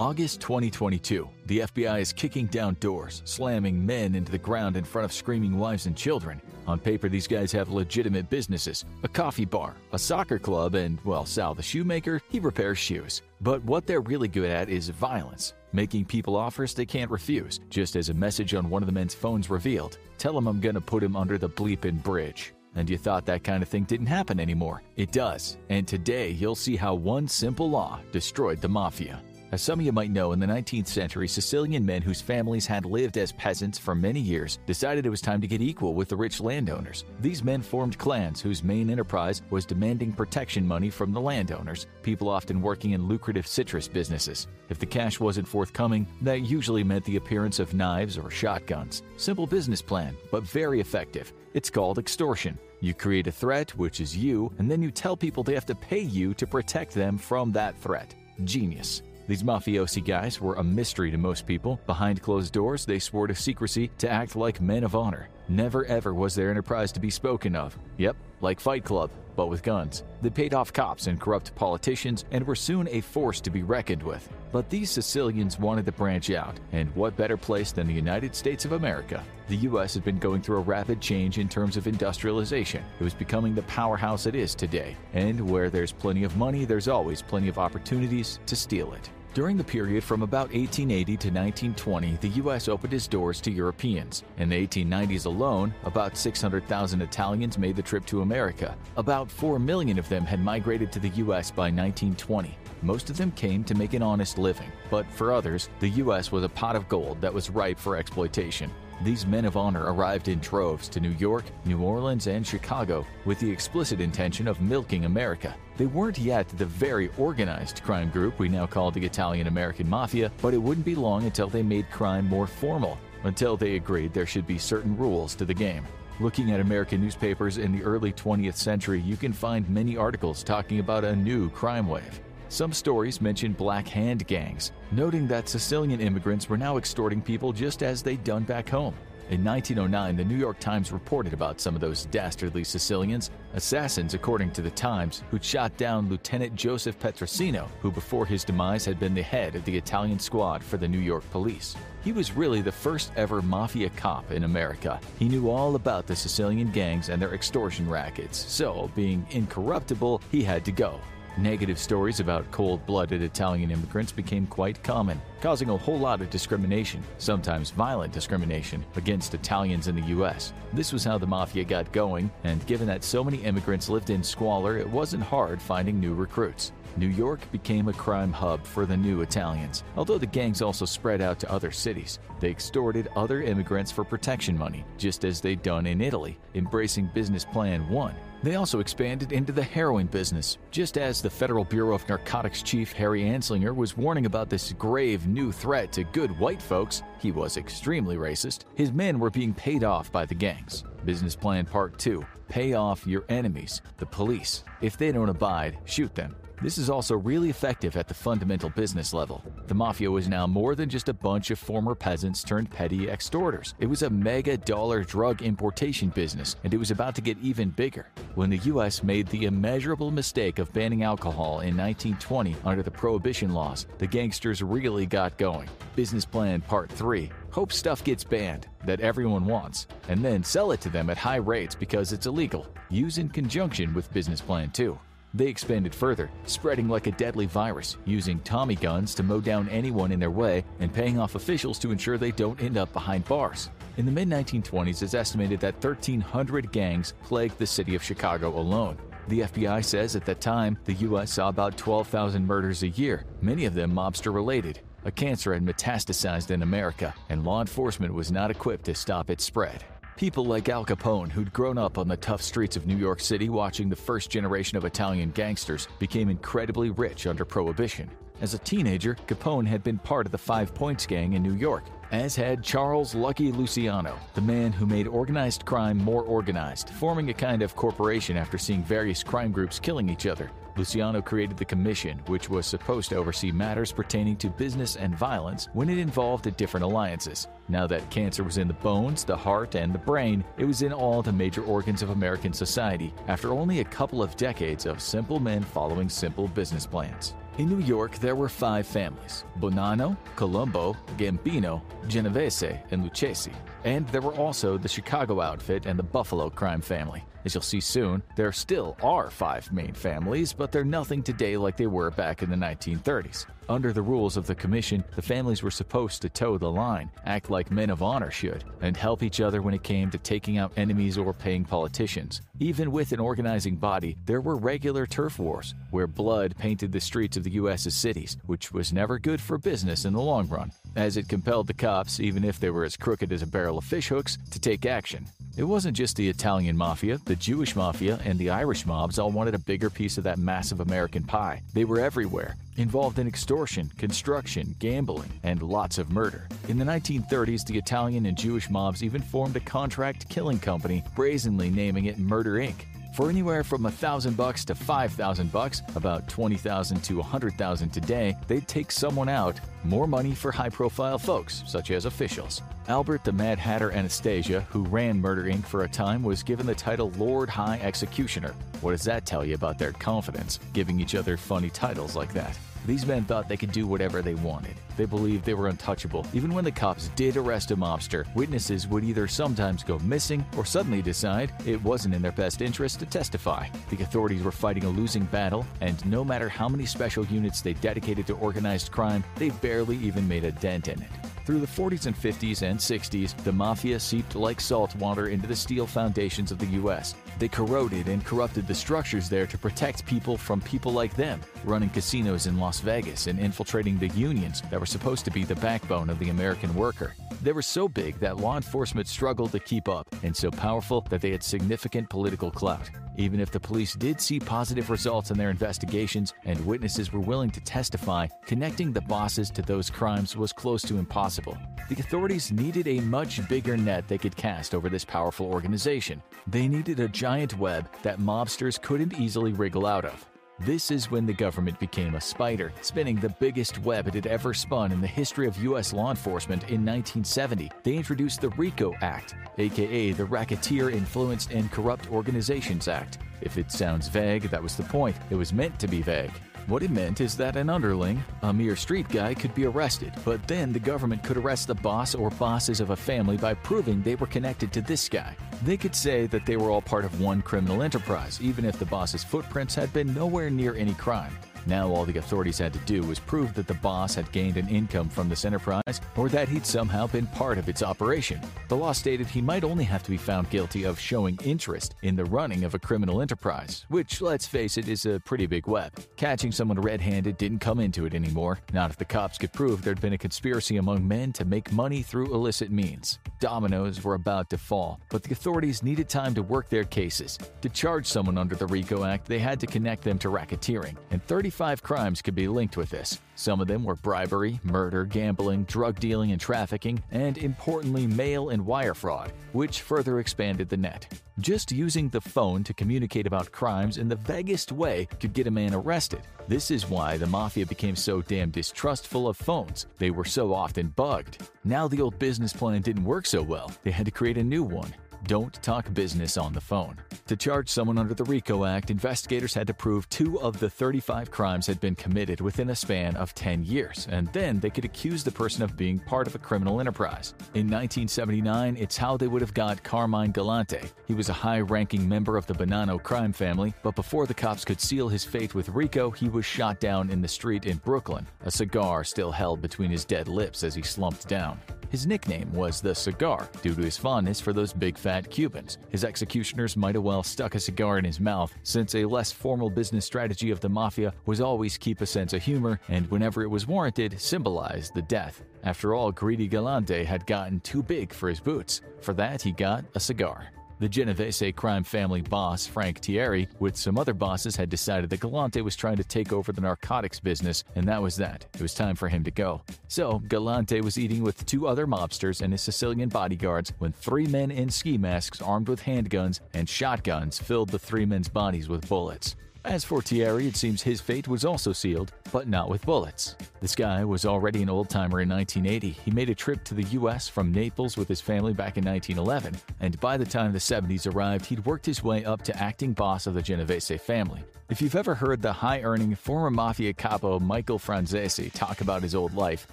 August 2022, the FBI is kicking down doors, slamming men into the ground in front of screaming wives and children. On paper, these guys have legitimate businesses a coffee bar, a soccer club, and, well, Sal the shoemaker, he repairs shoes. But what they're really good at is violence, making people offers they can't refuse, just as a message on one of the men's phones revealed Tell him I'm gonna put him under the bleepin' bridge. And you thought that kind of thing didn't happen anymore. It does. And today you'll see how one simple law destroyed the mafia. As some of you might know, in the 19th century, Sicilian men whose families had lived as peasants for many years decided it was time to get equal with the rich landowners. These men formed clans whose main enterprise was demanding protection money from the landowners, people often working in lucrative citrus businesses. If the cash wasn't forthcoming, that usually meant the appearance of knives or shotguns. Simple business plan, but very effective. It's called extortion. You create a threat, which is you, and then you tell people they have to pay you to protect them from that threat. Genius. These mafiosi guys were a mystery to most people. Behind closed doors, they swore to secrecy to act like men of honor. Never ever was their enterprise to be spoken of. Yep, like Fight Club, but with guns. They paid off cops and corrupt politicians and were soon a force to be reckoned with. But these Sicilians wanted to branch out, and what better place than the United States of America? The U.S. had been going through a rapid change in terms of industrialization. It was becoming the powerhouse it is today, and where there's plenty of money, there's always plenty of opportunities to steal it. During the period from about 1880 to 1920, the U.S. opened its doors to Europeans. In the 1890s alone, about 600,000 Italians made the trip to America. About 4 million of them had migrated to the U.S. by 1920. Most of them came to make an honest living, but for others, the U.S. was a pot of gold that was ripe for exploitation. These men of honor arrived in droves to New York, New Orleans, and Chicago with the explicit intention of milking America. They weren't yet the very organized crime group we now call the Italian American Mafia, but it wouldn't be long until they made crime more formal, until they agreed there should be certain rules to the game. Looking at American newspapers in the early 20th century, you can find many articles talking about a new crime wave. Some stories mention black hand gangs, noting that Sicilian immigrants were now extorting people just as they'd done back home. In 1909, the New York Times reported about some of those dastardly Sicilians, assassins according to the Times, who'd shot down Lieutenant Joseph Petrosino, who before his demise had been the head of the Italian squad for the New York police. He was really the first ever mafia cop in America. He knew all about the Sicilian gangs and their extortion rackets, so, being incorruptible, he had to go. Negative stories about cold blooded Italian immigrants became quite common, causing a whole lot of discrimination, sometimes violent discrimination, against Italians in the U.S. This was how the mafia got going, and given that so many immigrants lived in squalor, it wasn't hard finding new recruits. New York became a crime hub for the new Italians, although the gangs also spread out to other cities. They extorted other immigrants for protection money, just as they'd done in Italy, embracing Business Plan 1. They also expanded into the heroin business, just as the Federal Bureau of Narcotics chief Harry Anslinger was warning about this grave new threat to good white folks. He was extremely racist. His men were being paid off by the gangs. Business Plan Part 2 Pay off your enemies, the police. If they don't abide, shoot them. This is also really effective at the fundamental business level. The mafia was now more than just a bunch of former peasants turned petty extorters. It was a mega dollar drug importation business, and it was about to get even bigger. When the US made the immeasurable mistake of banning alcohol in 1920 under the prohibition laws, the gangsters really got going. Business Plan Part 3 Hope stuff gets banned that everyone wants, and then sell it to them at high rates because it's illegal. Use in conjunction with Business Plan 2. They expanded further, spreading like a deadly virus, using Tommy guns to mow down anyone in their way and paying off officials to ensure they don't end up behind bars. In the mid 1920s, it's estimated that 1,300 gangs plagued the city of Chicago alone. The FBI says at that time, the U.S. saw about 12,000 murders a year, many of them mobster related. A cancer had metastasized in America, and law enforcement was not equipped to stop its spread. People like Al Capone, who'd grown up on the tough streets of New York City watching the first generation of Italian gangsters, became incredibly rich under Prohibition. As a teenager, Capone had been part of the Five Points gang in New York, as had Charles Lucky Luciano, the man who made organized crime more organized, forming a kind of corporation after seeing various crime groups killing each other. Luciano created the commission, which was supposed to oversee matters pertaining to business and violence when it involved the different alliances. Now that cancer was in the bones, the heart, and the brain, it was in all the major organs of American society after only a couple of decades of simple men following simple business plans. In New York, there were five families Bonanno, Colombo, Gambino, Genovese, and Lucchese. And there were also the Chicago outfit and the Buffalo crime family. As you'll see soon, there still are five main families, but they're nothing today like they were back in the 1930s. Under the rules of the Commission, the families were supposed to toe the line, act like men of honor should, and help each other when it came to taking out enemies or paying politicians. Even with an organizing body, there were regular turf wars, where blood painted the streets of the U.S.'s cities, which was never good for business in the long run, as it compelled the cops, even if they were as crooked as a barrel of fishhooks, to take action. It wasn't just the Italian mafia, the Jewish mafia, and the Irish mobs all wanted a bigger piece of that massive American pie. They were everywhere, involved in extortion, construction, gambling, and lots of murder. In the 1930s, the Italian and Jewish mobs even formed a contract killing company, brazenly naming it Murder Inc. For anywhere from a thousand bucks to five thousand bucks, about twenty thousand to a hundred thousand today, they'd take someone out. More money for high-profile folks, such as officials. Albert the Mad Hatter Anastasia, who ran Murder Inc. for a time, was given the title Lord High Executioner. What does that tell you about their confidence, giving each other funny titles like that? These men thought they could do whatever they wanted. They believed they were untouchable. Even when the cops did arrest a mobster, witnesses would either sometimes go missing or suddenly decide it wasn't in their best interest to testify. The authorities were fighting a losing battle, and no matter how many special units they dedicated to organized crime, they barely even made a dent in it. Through the 40s and 50s and 60s, the mafia seeped like salt water into the steel foundations of the U.S. They corroded and corrupted the structures there to protect people from people like them, running casinos in Las Vegas and infiltrating the unions that were supposed to be the backbone of the American worker. They were so big that law enforcement struggled to keep up, and so powerful that they had significant political clout. Even if the police did see positive results in their investigations and witnesses were willing to testify, connecting the bosses to those crimes was close to impossible. The authorities needed a much bigger net they could cast over this powerful organization. They needed a giant web that mobsters couldn't easily wriggle out of. This is when the government became a spider, spinning the biggest web it had ever spun in the history of U.S. law enforcement in 1970. They introduced the RICO Act, aka the Racketeer Influenced and Corrupt Organizations Act. If it sounds vague, that was the point. It was meant to be vague. What it meant is that an underling, a mere street guy, could be arrested, but then the government could arrest the boss or bosses of a family by proving they were connected to this guy. They could say that they were all part of one criminal enterprise, even if the boss's footprints had been nowhere near any crime. Now all the authorities had to do was prove that the boss had gained an income from this enterprise or that he'd somehow been part of its operation. The law stated he might only have to be found guilty of showing interest in the running of a criminal enterprise, which, let's face it, is a pretty big web. Catching someone red-handed didn't come into it anymore, not if the cops could prove there'd been a conspiracy among men to make money through illicit means. Dominoes were about to fall, but the authorities needed time to work their cases. To charge someone under the RICO Act, they had to connect them to racketeering, and 35 crimes could be linked with this. Some of them were bribery, murder, gambling, drug dealing and trafficking, and importantly, mail and wire fraud, which further expanded the net. Just using the phone to communicate about crimes in the vaguest way could get a man arrested. This is why the mafia became so damn distrustful of phones. They were so often bugged. Now the old business plan didn't work so well. They had to create a new one. Don't talk business on the phone. To charge someone under the RICO Act, investigators had to prove two of the 35 crimes had been committed within a span of 10 years, and then they could accuse the person of being part of a criminal enterprise. In 1979, it's how they would have got Carmine Galante. He was a high ranking member of the Bonanno crime family, but before the cops could seal his fate with RICO, he was shot down in the street in Brooklyn, a cigar still held between his dead lips as he slumped down. His nickname was the Cigar, due to his fondness for those big fat Cubans. His executioners might have well stuck a cigar in his mouth, since a less formal business strategy of the mafia was always keep a sense of humor and, whenever it was warranted, symbolize the death. After all, greedy Galante had gotten too big for his boots. For that, he got a cigar. The Genovese crime family boss, Frank Tieri, with some other bosses, had decided that Galante was trying to take over the narcotics business, and that was that. It was time for him to go. So, Galante was eating with two other mobsters and his Sicilian bodyguards when three men in ski masks armed with handguns and shotguns filled the three men's bodies with bullets. As for Tieri, it seems his fate was also sealed, but not with bullets. This guy was already an old timer in 1980. He made a trip to the US from Naples with his family back in 1911, and by the time the 70s arrived, he'd worked his way up to acting boss of the Genovese family. If you've ever heard the high earning former mafia capo Michael Franzese talk about his old life,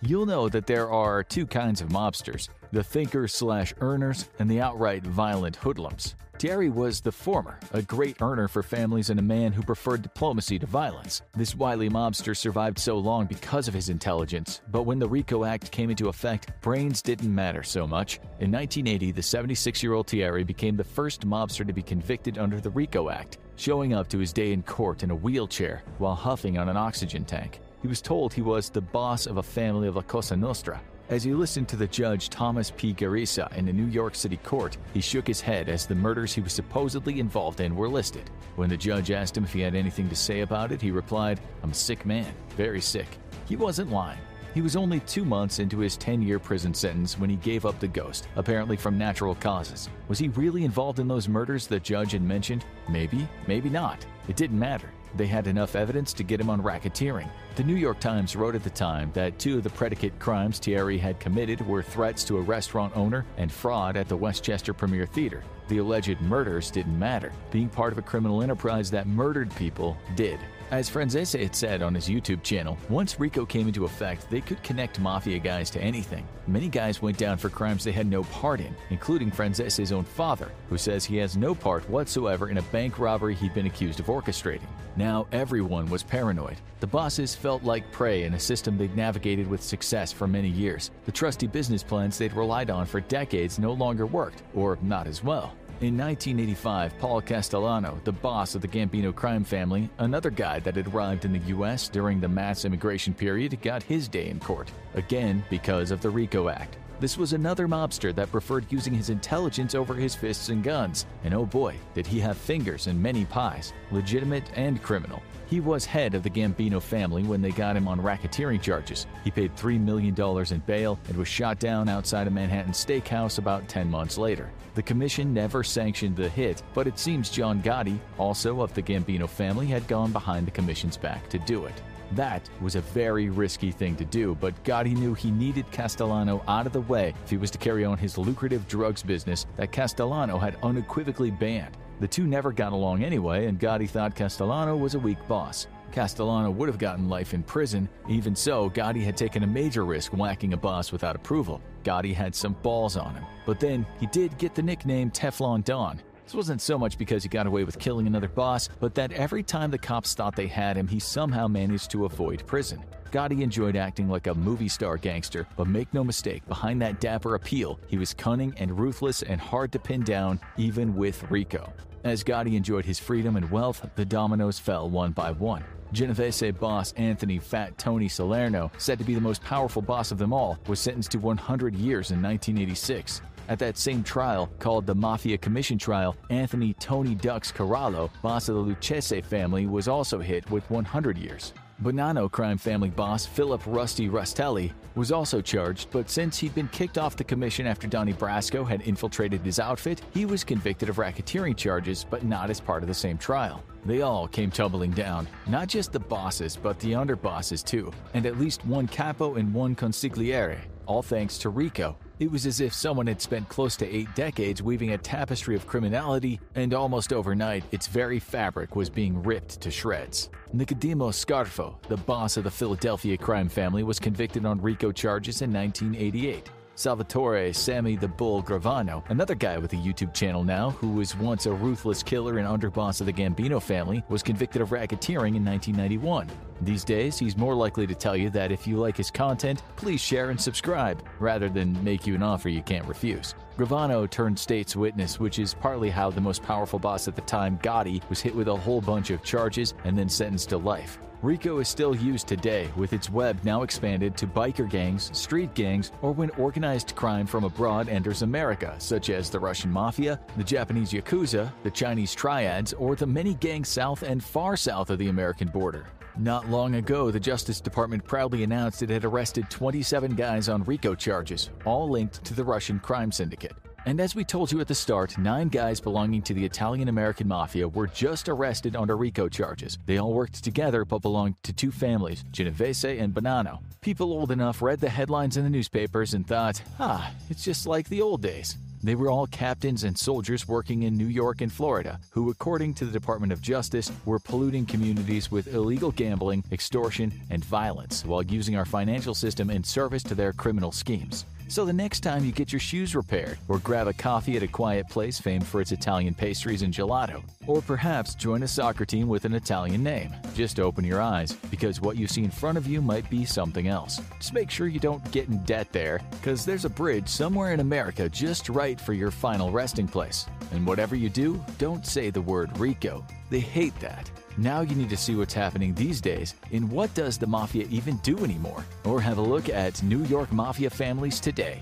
you'll know that there are two kinds of mobsters the thinkers slash earners and the outright violent hoodlums. Tieri was the former, a great earner for families and a man who preferred diplomacy to violence. This wily mobster survived so long because of his intelligence, but when the RICO Act came into effect, brains didn't matter so much. In 1980, the 76 year old Tieri became the first mobster to be convicted under the RICO Act, showing up to his day in court in a wheelchair while huffing on an oxygen tank. He was told he was the boss of a family of La Cosa Nostra, as he listened to the judge Thomas P. Griesa in a New York City court, he shook his head as the murders he was supposedly involved in were listed. When the judge asked him if he had anything to say about it, he replied, I'm a sick man, very sick. He wasn't lying. He was only two months into his 10 year prison sentence when he gave up the ghost, apparently from natural causes. Was he really involved in those murders the judge had mentioned? Maybe, maybe not. It didn't matter. They had enough evidence to get him on racketeering. The New York Times wrote at the time that two of the predicate crimes Tieri had committed were threats to a restaurant owner and fraud at the Westchester Premier Theater. The alleged murders didn't matter. Being part of a criminal enterprise that murdered people did. As Franzese had said on his YouTube channel, once RICO came into effect, they could connect mafia guys to anything. Many guys went down for crimes they had no part in, including Franzese's own father, who says he has no part whatsoever in a bank robbery he'd been accused of orchestrating. Now everyone was paranoid. The bosses felt like prey in a system they'd navigated with success for many years. The trusty business plans they'd relied on for decades no longer worked, or not as well. In 1985, Paul Castellano, the boss of the Gambino crime family, another guy that had arrived in the U.S. during the mass immigration period, got his day in court, again because of the RICO Act. This was another mobster that preferred using his intelligence over his fists and guns. And oh boy, did he have fingers in many pies, legitimate and criminal. He was head of the Gambino family when they got him on racketeering charges. He paid $3 million in bail and was shot down outside a Manhattan steakhouse about 10 months later. The commission never sanctioned the hit, but it seems John Gotti, also of the Gambino family, had gone behind the commission's back to do it. That was a very risky thing to do, but Gotti knew he needed Castellano out of the way if he was to carry on his lucrative drugs business that Castellano had unequivocally banned. The two never got along anyway, and Gotti thought Castellano was a weak boss. Castellano would have gotten life in prison. Even so, Gotti had taken a major risk whacking a boss without approval. Gotti had some balls on him. But then, he did get the nickname Teflon Don, this wasn't so much because he got away with killing another boss, but that every time the cops thought they had him, he somehow managed to avoid prison. Gotti enjoyed acting like a movie star gangster, but make no mistake, behind that dapper appeal, he was cunning and ruthless and hard to pin down, even with Rico. As Gotti enjoyed his freedom and wealth, the dominoes fell one by one. Genovese boss Anthony Fat Tony Salerno, said to be the most powerful boss of them all, was sentenced to 100 years in 1986. At that same trial, called the Mafia Commission Trial, Anthony Tony Ducks Corallo, boss of the Lucchese family, was also hit with 100 years. Bonanno crime family boss Philip Rusty Rastelli was also charged, but since he'd been kicked off the commission after Donnie Brasco had infiltrated his outfit, he was convicted of racketeering charges, but not as part of the same trial. They all came tumbling down, not just the bosses, but the underbosses too, and at least one capo and one consigliere, all thanks to Rico, it was as if someone had spent close to eight decades weaving a tapestry of criminality, and almost overnight, its very fabric was being ripped to shreds. Nicodemo Scarfo, the boss of the Philadelphia crime family, was convicted on RICO charges in 1988. Salvatore Sammy the Bull Gravano, another guy with a YouTube channel now who was once a ruthless killer and underboss of the Gambino family, was convicted of racketeering in 1991. These days, he's more likely to tell you that if you like his content, please share and subscribe, rather than make you an offer you can't refuse. Gravano turned state's witness, which is partly how the most powerful boss at the time, Gotti, was hit with a whole bunch of charges and then sentenced to life. RICO is still used today, with its web now expanded to biker gangs, street gangs, or when organized crime from abroad enters America, such as the Russian Mafia, the Japanese Yakuza, the Chinese Triads, or the many gangs south and far south of the American border. Not long ago, the Justice Department proudly announced it had arrested 27 guys on RICO charges, all linked to the Russian crime syndicate. And as we told you at the start, nine guys belonging to the Italian American Mafia were just arrested under RICO charges. They all worked together but belonged to two families, Genovese and Bonanno. People old enough read the headlines in the newspapers and thought, ah, it's just like the old days. They were all captains and soldiers working in New York and Florida, who, according to the Department of Justice, were polluting communities with illegal gambling, extortion, and violence while using our financial system in service to their criminal schemes. So the next time you get your shoes repaired, or grab a coffee at a quiet place famed for its Italian pastries and gelato, or perhaps join a soccer team with an Italian name, just open your eyes because what you see in front of you might be something else. Just make sure you don't get in debt there, because there's a bridge somewhere in America just right for your final resting place. And whatever you do, don't say the word RICO. They hate that. Now you need to see what's happening these days in What Does the Mafia Even Do Anymore? Or have a look at New York Mafia Families Today.